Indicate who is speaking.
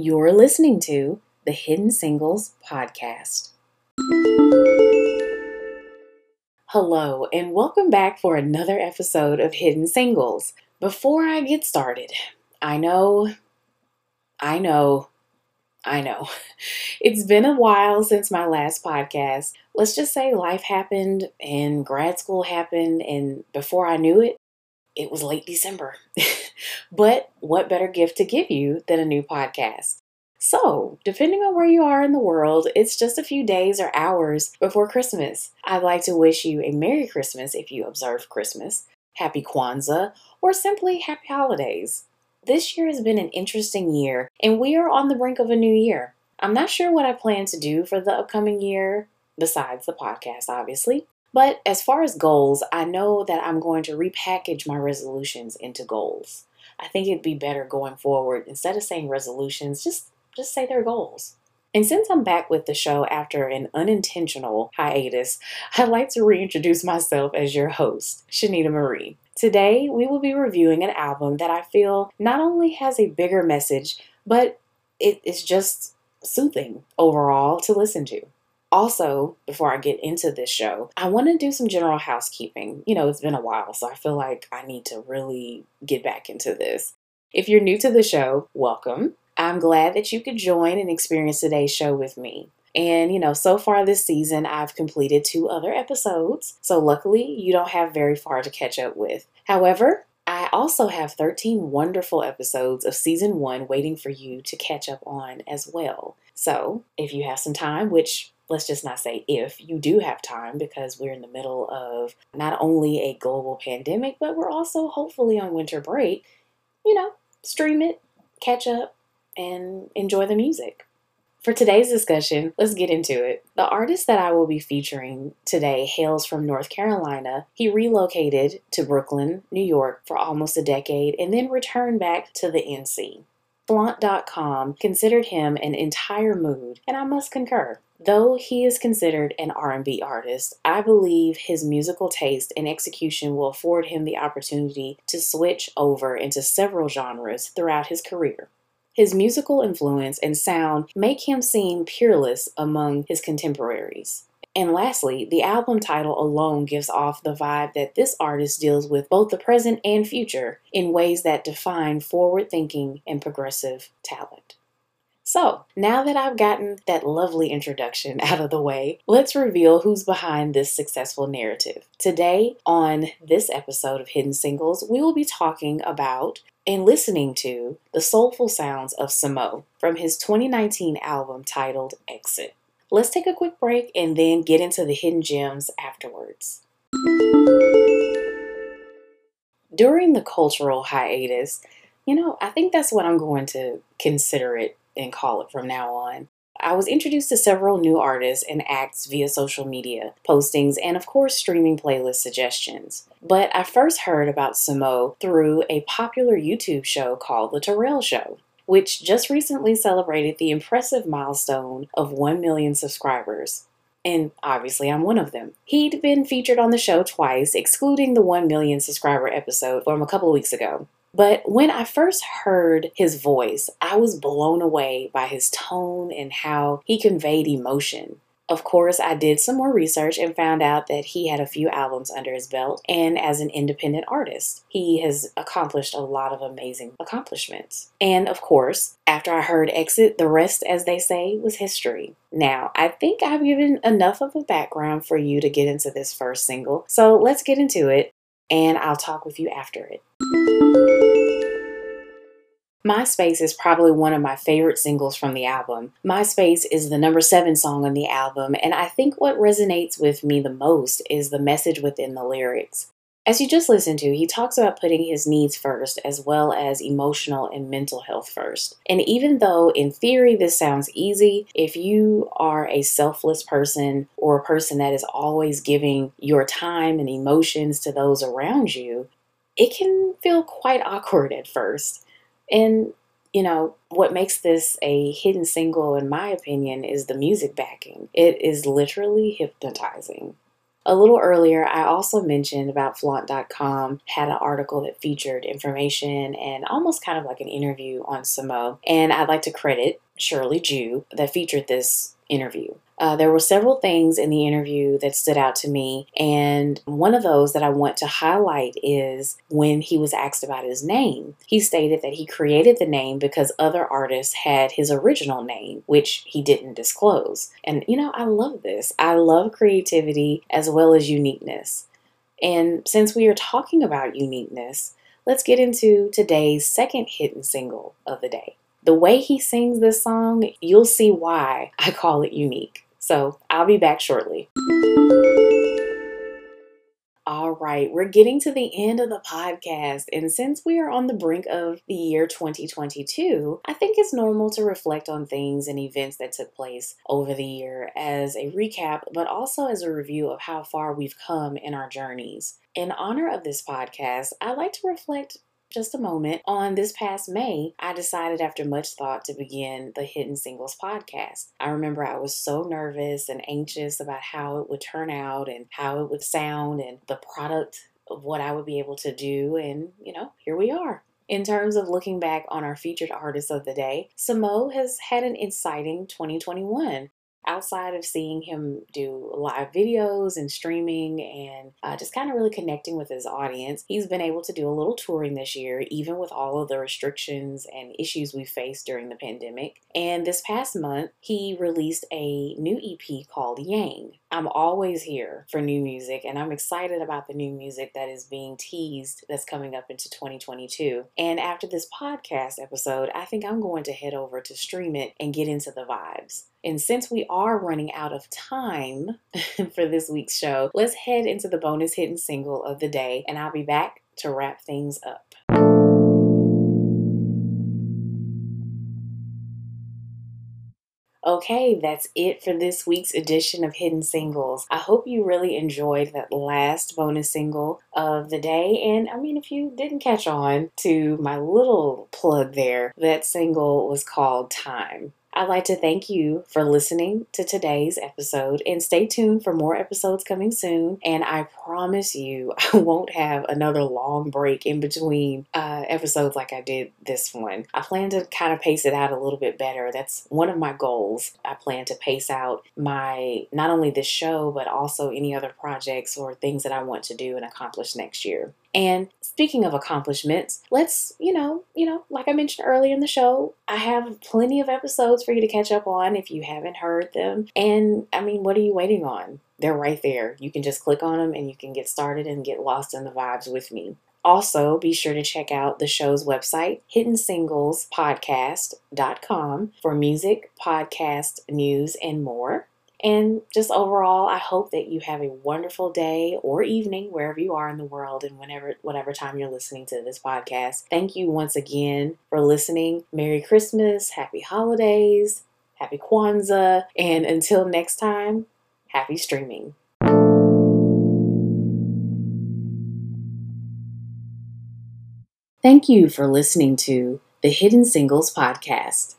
Speaker 1: You're listening to the Hidden Singles Podcast. Hello, and welcome back for another episode of Hidden Singles. Before I get started, I know, I know, I know. It's been a while since my last podcast. Let's just say life happened and grad school happened, and before I knew it, it was late December. but what better gift to give you than a new podcast? So, depending on where you are in the world, it's just a few days or hours before Christmas. I'd like to wish you a Merry Christmas if you observe Christmas, Happy Kwanzaa, or simply Happy Holidays. This year has been an interesting year, and we are on the brink of a new year. I'm not sure what I plan to do for the upcoming year, besides the podcast, obviously. But as far as goals, I know that I'm going to repackage my resolutions into goals. I think it'd be better going forward instead of saying resolutions, just just say their goals. And since I'm back with the show after an unintentional hiatus, I'd like to reintroduce myself as your host, Shanita Marie. Today, we will be reviewing an album that I feel not only has a bigger message, but it is just soothing overall to listen to. Also, before I get into this show, I want to do some general housekeeping. You know, it's been a while, so I feel like I need to really get back into this. If you're new to the show, welcome. I'm glad that you could join and experience today's show with me. And, you know, so far this season, I've completed two other episodes. So, luckily, you don't have very far to catch up with. However, I also have 13 wonderful episodes of season one waiting for you to catch up on as well. So, if you have some time, which let's just not say if you do have time because we're in the middle of not only a global pandemic, but we're also hopefully on winter break, you know, stream it, catch up, and enjoy the music. For today's discussion, let's get into it. The artist that I will be featuring today hails from North Carolina. He relocated to Brooklyn, New York for almost a decade and then returned back to the NC. Flaunt.com considered him an entire mood, and I must concur. Though he is considered an R&B artist, I believe his musical taste and execution will afford him the opportunity to switch over into several genres throughout his career. His musical influence and sound make him seem peerless among his contemporaries. And lastly, the album title alone gives off the vibe that this artist deals with both the present and future in ways that define forward thinking and progressive talent. So, now that I've gotten that lovely introduction out of the way, let's reveal who's behind this successful narrative. Today, on this episode of Hidden Singles, we will be talking about and listening to the soulful sounds of Samoht from his 2019 album titled Exit. Let's take a quick break and then get into the hidden gems afterwards. During the cultural hiatus, you know, I think that's what I'm going to consider it and call it from now on. I was introduced to several new artists and acts via social media postings and, of course, streaming playlist suggestions. But I first heard about Samoht through a popular YouTube show called The Terrell Show, which just recently celebrated the impressive milestone of 1 million subscribers. And obviously, I'm one of them. He'd been featured on the show twice, excluding the 1 million subscriber episode from a couple weeks ago. But when I first heard his voice, I was blown away by his tone and how he conveyed emotion. Of course, I did some more research and found out that he had a few albums under his belt, and as an independent artist, he has accomplished a lot of amazing accomplishments. And of course, after I heard Exit, the rest, as they say, was history. Now, I think I've given enough of a background for you to get into this first single, so let's get into it, and I'll talk with you after it. MySpace is probably one of my favorite singles from the album. MySpace is the number seven song on the album, and I think what resonates with me the most is the message within the lyrics. As you just listened to, he talks about putting his needs first as well as emotional and mental health first. And even though in theory this sounds easy, if you are a selfless person or a person that is always giving your time and emotions to those around you, it can feel quite awkward at first. And, you know, what makes this a hidden single, in my opinion, is the music backing. It is literally hypnotizing. A little earlier, I also mentioned about flaunt.com had an article that featured information and almost kind of like an interview on Samoht. And I'd like to credit Shirley Jew that featured this interview. Uh, there were several things in the interview that stood out to me, and one of those that I want to highlight is when he was asked about his name. He stated that he created the name because other artists had his original name, which he didn't disclose. And you know, I love this. I love creativity as well as uniqueness. And since we are talking about uniqueness, let's get into today's second hidden single of the day. The way he sings this song, you'll see why I call it unique. So I'll be back shortly. All right, we're getting to the end of the podcast. And since we are on the brink of the year 2022, I think it's normal to reflect on things and events that took place over the year as a recap, but also as a review of how far we've come in our journeys. In honor of this podcast, I'd like to reflect just a moment. On this past May, I decided after much thought to begin the Hidden Singles podcast. I remember I was so nervous and anxious about how it would turn out and how it would sound and the product of what I would be able to do. And, you know, here we are. In terms of looking back on our featured artists of the day, Samoht has had an exciting 2021 outside of seeing him do live videos and streaming and uh, just kind of really connecting with his audience, he's been able to do a little touring this year, even with all of the restrictions and issues we faced during the pandemic. And this past month, he released a new EP called Yang. I'm always here for new music, and I'm excited about the new music that is being teased that's coming up into 2022. And after this podcast episode, I think I'm going to head over to stream it and get into the vibes. And since we are running out of time for this week's show, let's head into the bonus hidden single of the day, and I'll be back to wrap things up. Okay, that's it for this week's edition of Hidden Singles. I hope you really enjoyed that last bonus single of the day. And I mean, if you didn't catch on to my little plug there, that single was called Time. I'd like to thank you for listening to today's episode and stay tuned for more episodes coming soon. And I promise you, I won't have another long break in between uh, episodes like I did this one. I plan to kind of pace it out a little bit better. That's one of my goals. I plan to pace out my not only this show, but also any other projects or things that I want to do and accomplish next year. And speaking of accomplishments, let's, you know, you know, like I mentioned earlier in the show, I have plenty of episodes for you to catch up on if you haven't heard them. And I mean, what are you waiting on? They're right there. You can just click on them and you can get started and get lost in the vibes with me. Also, be sure to check out the show's website, hiddensinglespodcast.com, for music, podcast, news, and more. And just overall, I hope that you have a wonderful day or evening wherever you are in the world and whenever whatever time you're listening to this podcast. Thank you once again for listening. Merry Christmas, happy holidays, happy Kwanzaa, and until next time, happy streaming. Thank you for listening to the Hidden Singles podcast.